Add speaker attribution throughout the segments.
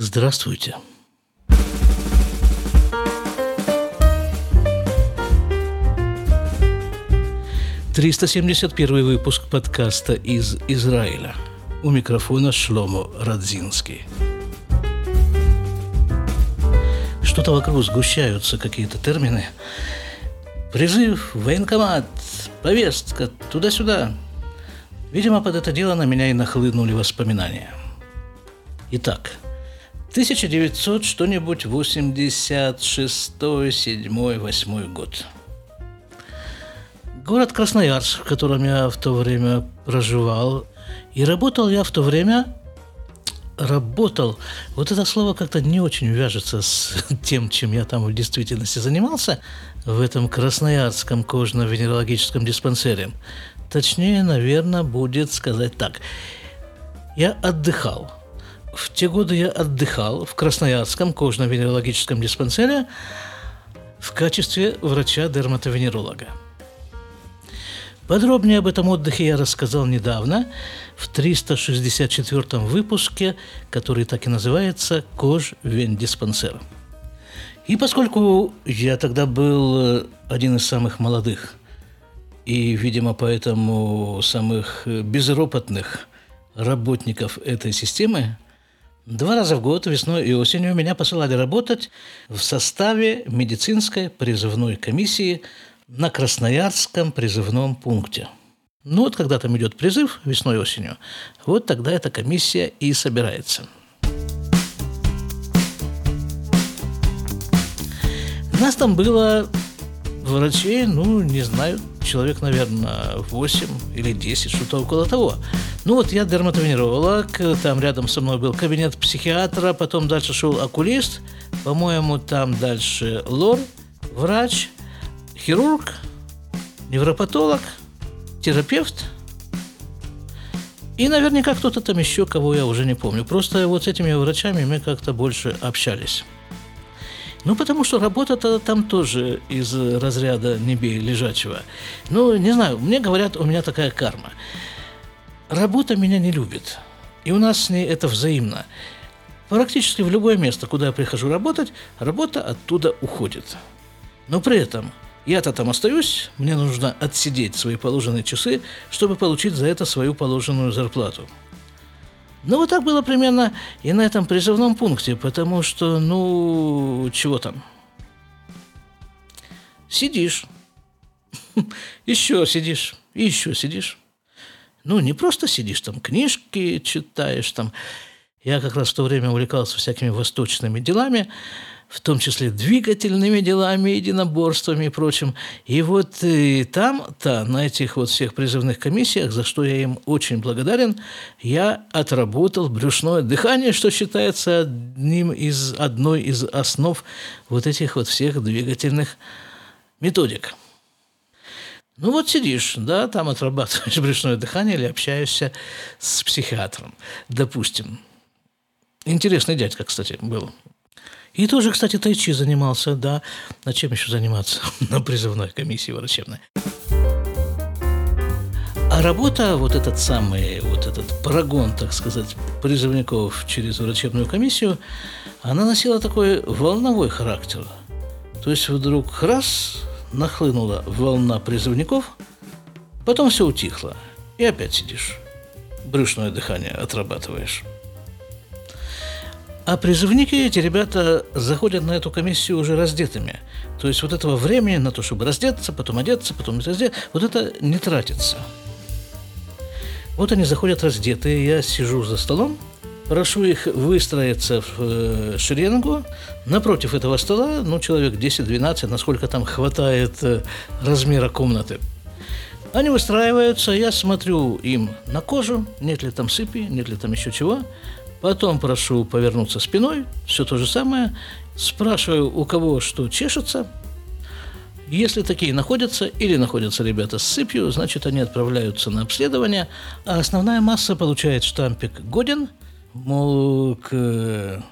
Speaker 1: Здравствуйте. Триста семьдесят первый выпуск подкаста из Израиля. У микрофона Шломо Радзинский. Что-то вокруг сгущаются какие-то термины. Призыв, военкомат, повестка, туда-сюда. Видимо, под это дело на меня и нахлынули воспоминания. Итак, 1900 что-нибудь 86 7 8 год. Город Красноярск, в котором я в то время проживал. И работал я в то время работал. Вот это слово как-то не очень вяжется с тем, чем я там в действительности занимался в этом Красноярском кожно-венерологическом диспансере. Точнее, наверное, будет сказать так. Я отдыхал – в те годы я отдыхал в Красноярском кожно-венерологическом диспансере в качестве врача-дерматовенеролога. Подробнее об этом отдыхе я рассказал недавно в 364 выпуске, который так и называется «Кож-вен-диспансер». И поскольку я тогда был один из самых молодых и, видимо, поэтому самых безропотных работников этой системы, Два раза в год, весной и осенью, меня посылали работать в составе медицинской призывной комиссии на Красноярском призывном пункте. Ну вот когда там идет призыв весной и осенью, вот тогда эта комиссия и собирается. Нас там было врачей, ну, не знаю, человек, наверное, 8 или 10, что-то около того. Ну вот я дерматовенеролог, там рядом со мной был кабинет психиатра, потом дальше шел окулист, по-моему, там дальше лор, врач, хирург, невропатолог, терапевт – и наверняка кто-то там еще, кого я уже не помню. Просто вот с этими врачами мы как-то больше общались. Ну, потому что работа-то там тоже из разряда «не бей лежачего». Ну, не знаю, мне говорят, у меня такая карма. Работа меня не любит. И у нас с ней это взаимно. Практически в любое место, куда я прихожу работать, работа оттуда уходит. Но при этом я-то там остаюсь, мне нужно отсидеть свои положенные часы, чтобы получить за это свою положенную зарплату. Ну, вот так было примерно и на этом призывном пункте, потому что, ну, чего там? Сидишь. Еще сидишь. И еще сидишь. Ну, не просто сидишь там, книжки читаешь там. Я как раз в то время увлекался всякими восточными делами в том числе двигательными делами, единоборствами и прочим. И вот и там-то, на этих вот всех призывных комиссиях, за что я им очень благодарен, я отработал брюшное дыхание, что считается одним из, одной из основ вот этих вот всех двигательных методик. Ну вот сидишь, да, там отрабатываешь брюшное дыхание или общаешься с психиатром, допустим. Интересный дядька, кстати, был. И тоже, кстати, тайчи занимался, да. На чем еще заниматься? На призывной комиссии врачебной. А работа, вот этот самый, вот этот прогон, так сказать, призывников через врачебную комиссию, она носила такой волновой характер. То есть вдруг раз нахлынула волна призывников, потом все утихло, и опять сидишь, брюшное дыхание отрабатываешь. А призывники, эти ребята, заходят на эту комиссию уже раздетыми. То есть вот этого времени на то, чтобы раздеться, потом одеться, потом раздеться, вот это не тратится. Вот они заходят раздетые, я сижу за столом, прошу их выстроиться в э, шеренгу. Напротив этого стола, ну, человек 10-12, насколько там хватает э, размера комнаты. Они выстраиваются, я смотрю им на кожу, нет ли там сыпи, нет ли там еще чего. Потом прошу повернуться спиной, все то же самое. Спрашиваю, у кого что чешется. Если такие находятся, или находятся ребята с сыпью, значит, они отправляются на обследование, а основная масса получает штампик «годен», мол, к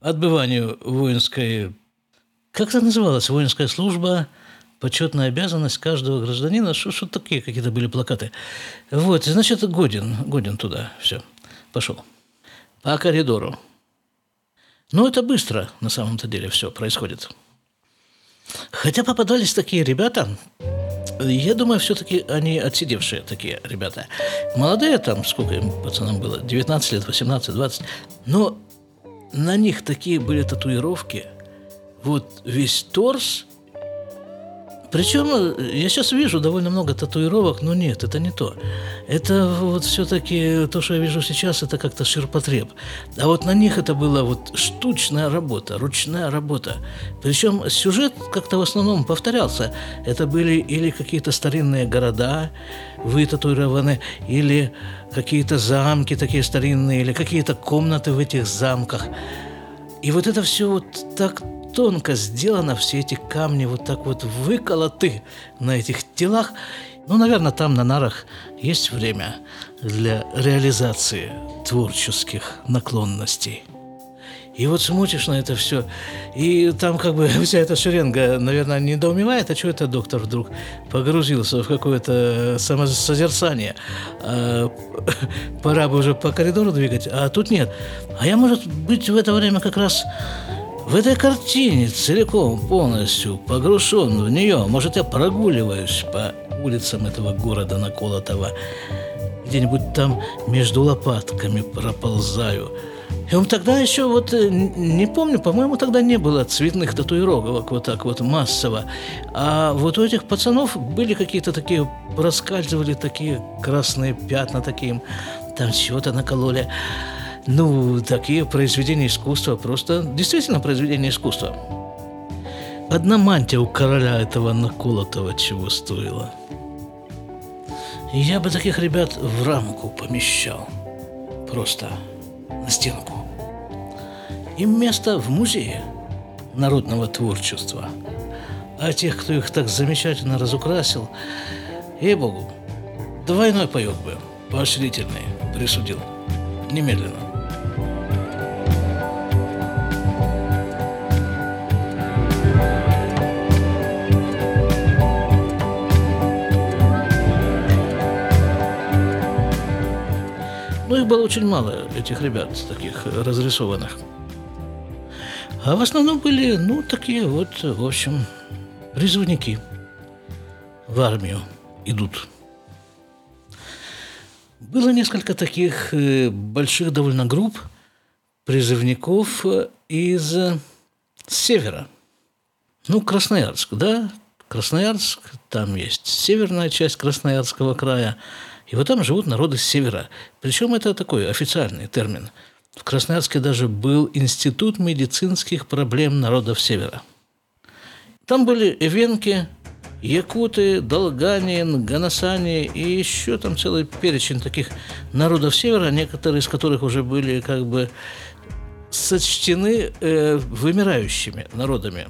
Speaker 1: отбыванию воинской... Как это называлось? Воинская служба, почетная обязанность каждого гражданина. Что, такие какие-то были плакаты. Вот, значит, годен, годен туда. Все, пошел по коридору. Но это быстро на самом-то деле все происходит. Хотя попадались такие ребята, я думаю, все-таки они отсидевшие такие ребята. Молодые там, сколько им пацанам было, 19 лет, 18, 20. Но на них такие были татуировки. Вот весь торс – причем э, я сейчас вижу довольно много татуировок, но нет, это не то. Это вот все-таки то, что я вижу сейчас, это как-то ширпотреб. А вот на них это была вот штучная работа, ручная работа. Причем сюжет как-то в основном повторялся. Это были или какие-то старинные города вытатуированы, или какие-то замки такие старинные, или какие-то комнаты в этих замках. И вот это все вот так тонко сделано, все эти камни вот так вот выколоты на этих телах. Ну, наверное, там на нарах есть время для реализации творческих наклонностей. И вот смотришь на это все, и там как бы вся эта шеренга, наверное, недоумевает, а что это доктор вдруг погрузился в какое-то самосозерцание. А, пора бы уже по коридору двигать, а тут нет. А я, может быть, в это время как раз в этой картине целиком, полностью погружен в нее. Может, я прогуливаюсь по улицам этого города наколотого. Где-нибудь там между лопатками проползаю. И он тогда еще вот, э, не помню, по-моему, тогда не было цветных татуировок вот так вот массово. А вот у этих пацанов были какие-то такие, проскальзывали такие красные пятна таким, там чего-то накололи. Ну, такие произведения искусства, просто действительно произведения искусства. Одна мантия у короля этого наколотого чего стоила. Я бы таких ребят в рамку помещал. Просто на стенку. Им место в музее народного творчества. А тех, кто их так замечательно разукрасил, ей-богу, двойной паёк бы, поощрительный, присудил. Немедленно. Было очень мало, этих ребят, таких разрисованных. А в основном были, ну, такие вот, в общем, призывники в армию идут. Было несколько таких э, больших довольно групп призывников э, из э, севера. Ну, Красноярск, да, Красноярск, там есть северная часть Красноярского края, и вот там живут народы с севера. Причем это такой официальный термин. В Красноярске даже был Институт медицинских проблем народов севера. Там были эвенки, якуты, долганин, ганасани и еще там целый перечень таких народов севера, некоторые из которых уже были как бы сочтены э, вымирающими народами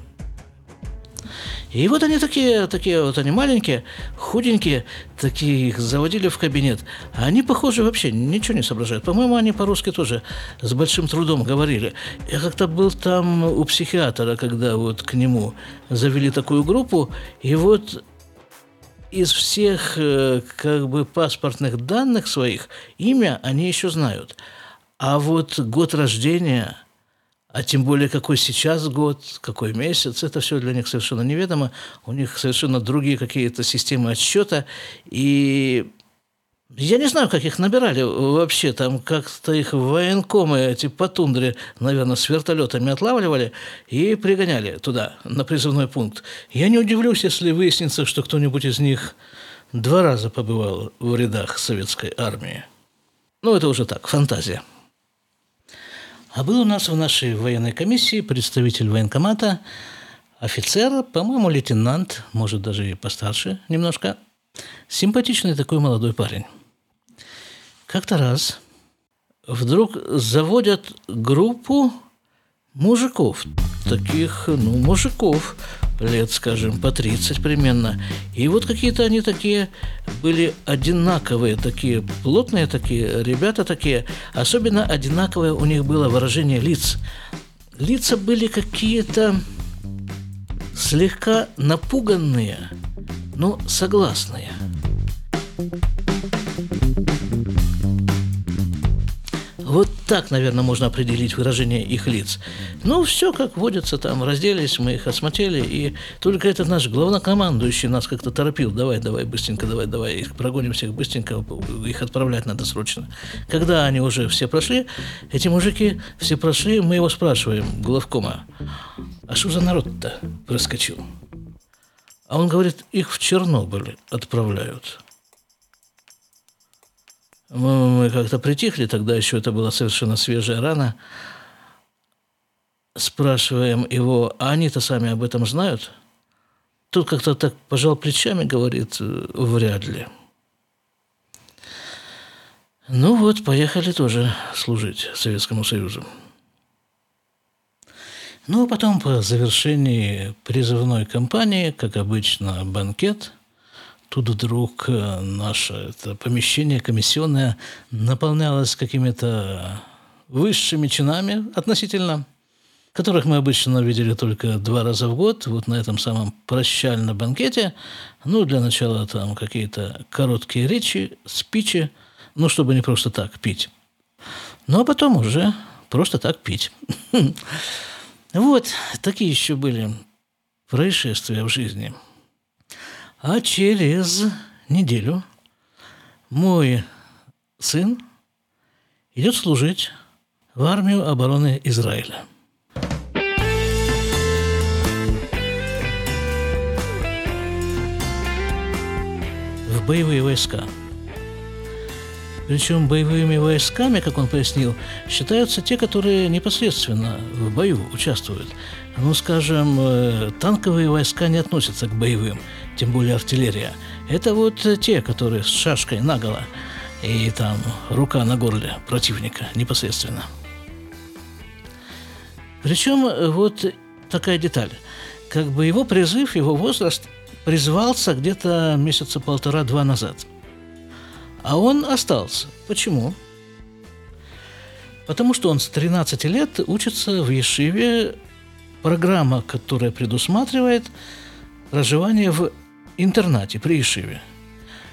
Speaker 1: и вот они такие, такие вот они маленькие, худенькие, такие их заводили в кабинет. Они, похоже, вообще ничего не соображают. По-моему, они по-русски тоже с большим трудом говорили. Я как-то был там у психиатра, когда вот к нему завели такую группу, и вот из всех э, как бы паспортных данных своих имя они еще знают. А вот год рождения – а тем более, какой сейчас год, какой месяц, это все для них совершенно неведомо. У них совершенно другие какие-то системы отсчета. И я не знаю, как их набирали вообще. Там как-то их военкомы эти по тундре, наверное, с вертолетами отлавливали и пригоняли туда, на призывной пункт. Я не удивлюсь, если выяснится, что кто-нибудь из них два раза побывал в рядах советской армии. Ну, это уже так, фантазия. А был у нас в нашей военной комиссии представитель военкомата, офицер, по-моему, лейтенант, может, даже и постарше немножко, симпатичный такой молодой парень. Как-то раз вдруг заводят группу мужиков, таких, ну, мужиков, лет, скажем, по 30 примерно. И вот какие-то они такие были одинаковые, такие плотные такие, ребята такие. Особенно одинаковое у них было выражение лиц. Лица были какие-то слегка напуганные, но согласные. Вот так, наверное, можно определить выражение их лиц. Ну, все как водится там, разделись, мы их осмотрели, и только этот наш главнокомандующий нас как-то торопил, давай, давай, быстренько, давай, давай, их прогоним всех быстренько, их отправлять надо срочно. Когда они уже все прошли, эти мужики все прошли, мы его спрашиваем, главкома, а что за народ-то проскочил? А он говорит, их в Чернобыль отправляют. Мы, как-то притихли, тогда еще это была совершенно свежая рана. Спрашиваем его, а они-то сами об этом знают? Тут как-то так пожал плечами, говорит, вряд ли. Ну вот, поехали тоже служить Советскому Союзу. Ну, а потом по завершении призывной кампании, как обычно, банкет – Тут вдруг э, наше это помещение комиссионное наполнялось какими-то высшими чинами относительно, которых мы обычно видели только два раза в год, вот на этом самом прощальном банкете. Ну, для начала там какие-то короткие речи, спичи, ну, чтобы не просто так пить. Ну, а потом уже просто так пить. Вот, такие еще были происшествия в жизни – а через неделю мой сын идет служить в армию обороны Израиля. В боевые войска. Причем боевыми войсками, как он пояснил, считаются те, которые непосредственно в бою участвуют. Ну, скажем, э, танковые войска не относятся к боевым – тем более артиллерия, это вот те, которые с шашкой наголо и там рука на горле противника непосредственно. Причем вот такая деталь. Как бы его призыв, его возраст призвался где-то месяца полтора-два назад. А он остался. Почему? Потому что он с 13 лет учится в Ешиве, программа, которая предусматривает проживание в интернате при Ишиве.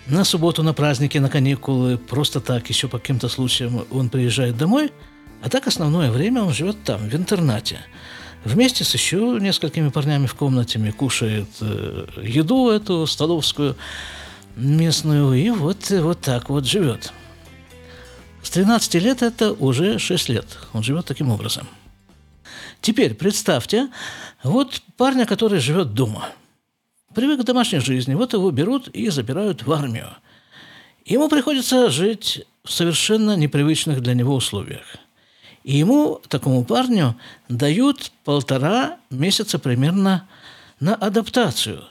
Speaker 1: На субботу, на праздники, на каникулы, просто так, еще по каким-то случаям он приезжает домой, а так основное время он живет там, в интернате. Вместе с еще несколькими парнями в комнате кушает э, еду эту столовскую местную, и вот, вот так вот живет. С 13 лет это уже 6 лет. Он живет таким образом. Теперь представьте, вот парня, который живет дома – привык к домашней жизни, вот его берут и забирают в армию. Ему приходится жить в совершенно непривычных для него условиях. И ему, такому парню, дают полтора месяца примерно на адаптацию.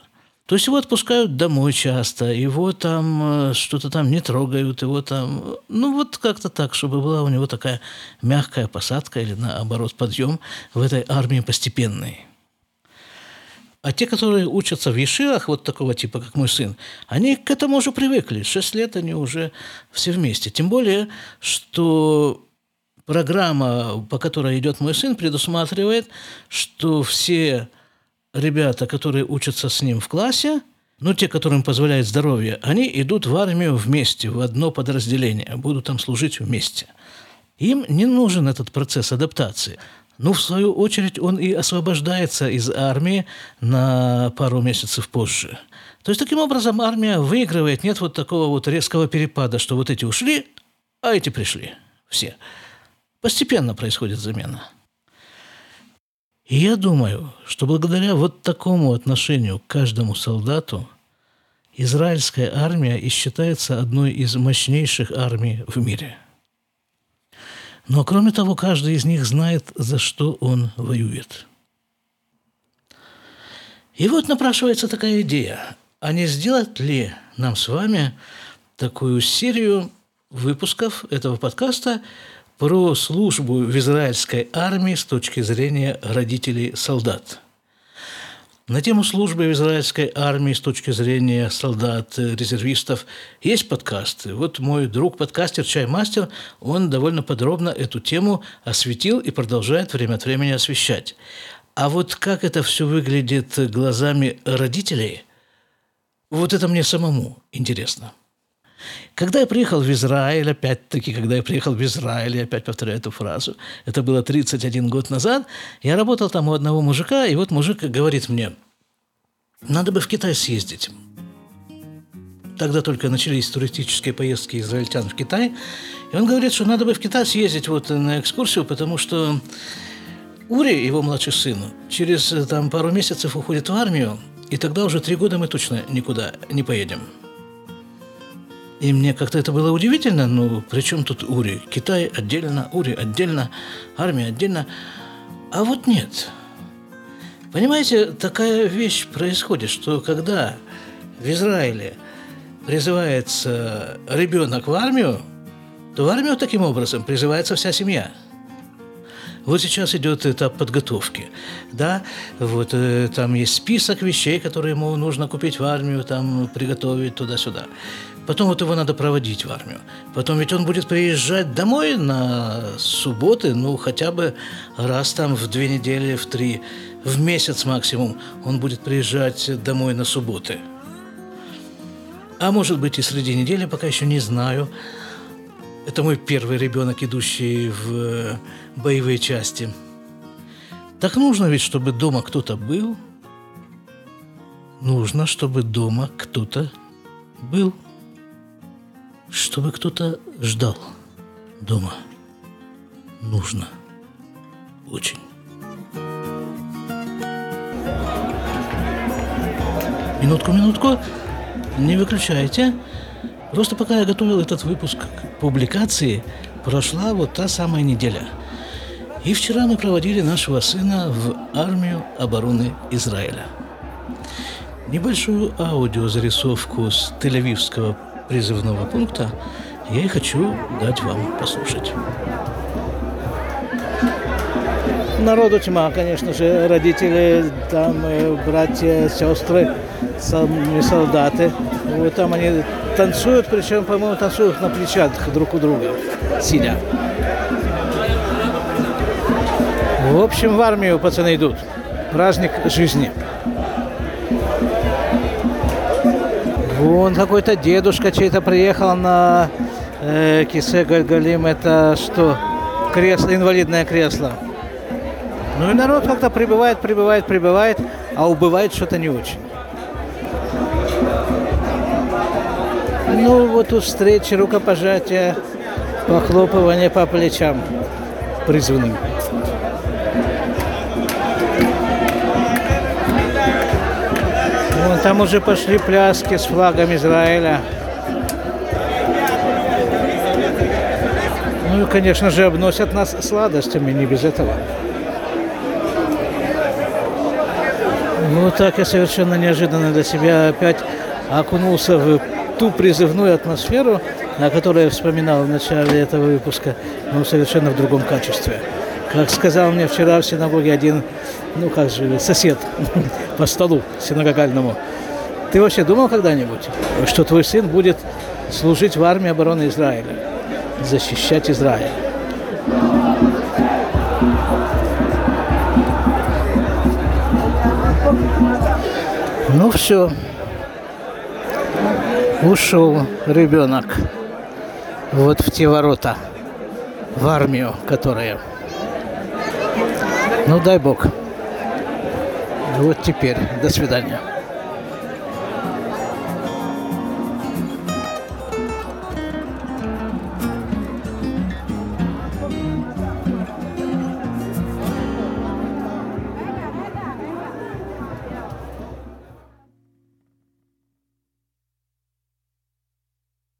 Speaker 1: То есть его отпускают домой часто, его там э, что-то там не трогают, его там, ну вот как-то так, чтобы была у него такая мягкая посадка или наоборот подъем в этой армии постепенной. А те, которые учатся в Ешивах, вот такого типа, как мой сын, они к этому уже привыкли. Шесть лет они уже все вместе. Тем более, что программа, по которой идет мой сын, предусматривает, что все ребята, которые учатся с ним в классе, ну, те, которым позволяет здоровье, они идут в армию вместе, в одно подразделение, будут там служить вместе. Им не нужен этот процесс адаптации. Ну, в свою очередь, он и освобождается из армии на пару месяцев позже. То есть, таким образом, армия выигрывает, нет вот такого вот резкого перепада, что вот эти ушли, а эти пришли. Все. Постепенно происходит замена. И я думаю, что благодаря вот такому отношению к каждому солдату израильская армия и считается одной из мощнейших армий в мире – но кроме того, каждый из них знает, за что он воюет. И вот напрашивается такая идея. А не сделать ли нам с вами такую серию выпусков этого подкаста про службу в израильской армии с точки зрения родителей солдат – на тему службы в израильской армии с точки зрения солдат, резервистов есть подкасты. Вот мой друг-подкастер Чаймастер, он довольно подробно эту тему осветил и продолжает время от времени освещать. А вот как это все выглядит глазами родителей, вот это мне самому интересно. Когда я приехал в Израиль, опять-таки, когда я приехал в Израиль, я опять повторяю эту фразу, это было 31 год назад, я работал там у одного мужика, и вот мужик говорит мне, надо бы в Китай съездить. Тогда только начались туристические поездки израильтян в Китай. И он говорит, что надо бы в Китай съездить вот на экскурсию, потому что Ури, его младший сын, через там, пару месяцев уходит в армию, и тогда уже три года мы точно никуда не поедем. И мне как-то это было удивительно, ну, при чем тут Ури? Китай отдельно, Ури отдельно, армия отдельно. А вот нет. Понимаете, такая вещь происходит, что когда в Израиле призывается ребенок в армию, то в армию таким образом призывается вся семья. Вот сейчас идет этап подготовки, да, вот э, там есть список вещей, которые ему нужно купить в армию, там приготовить туда-сюда. Потом вот его надо проводить в армию. Потом ведь он будет приезжать домой на субботы, ну, хотя бы раз там в две недели, в три, в месяц максимум он будет приезжать домой на субботы. А может быть и среди недели, пока еще не знаю. Это мой первый ребенок, идущий в боевые части. Так нужно ведь, чтобы дома кто-то был. Нужно, чтобы дома кто-то был чтобы кто-то ждал дома. Нужно. Очень. Минутку, минутку. Не выключайте. Просто пока я готовил этот выпуск к публикации, прошла вот та самая неделя. И вчера мы проводили нашего сына в армию обороны Израиля. Небольшую аудиозарисовку с Тель-Авивского призывного пункта я и хочу дать вам послушать.
Speaker 2: Народу тьма, конечно же, родители, там братья, сестры, сами солдаты. Вот там они танцуют, причем, по-моему, танцуют на плечах друг у друга, сидя. В общем, в армию пацаны идут. Праздник жизни. Вон какой-то дедушка чей-то приехал на э, кисе Гальгалим. Это что? Кресло, инвалидное кресло. Ну и народ как-то прибывает, прибывает, прибывает, а убывает что-то не очень. Ну вот у встречи рукопожатия, похлопывание по плечам призванным. Там уже пошли пляски с флагом Израиля. Ну и, конечно же, обносят нас сладостями, не без этого. Ну так я совершенно неожиданно для себя опять окунулся в ту призывную атмосферу, о которой я вспоминал в начале этого выпуска, но совершенно в другом качестве. Как сказал мне вчера в синагоге один, ну как же, сосед по столу синагогальному. Ты вообще думал когда-нибудь, что твой сын будет служить в армии обороны Израиля, защищать Израиль? Ну все, ушел ребенок вот в те ворота, в армию, которая ну, дай бог. Вот теперь. До свидания.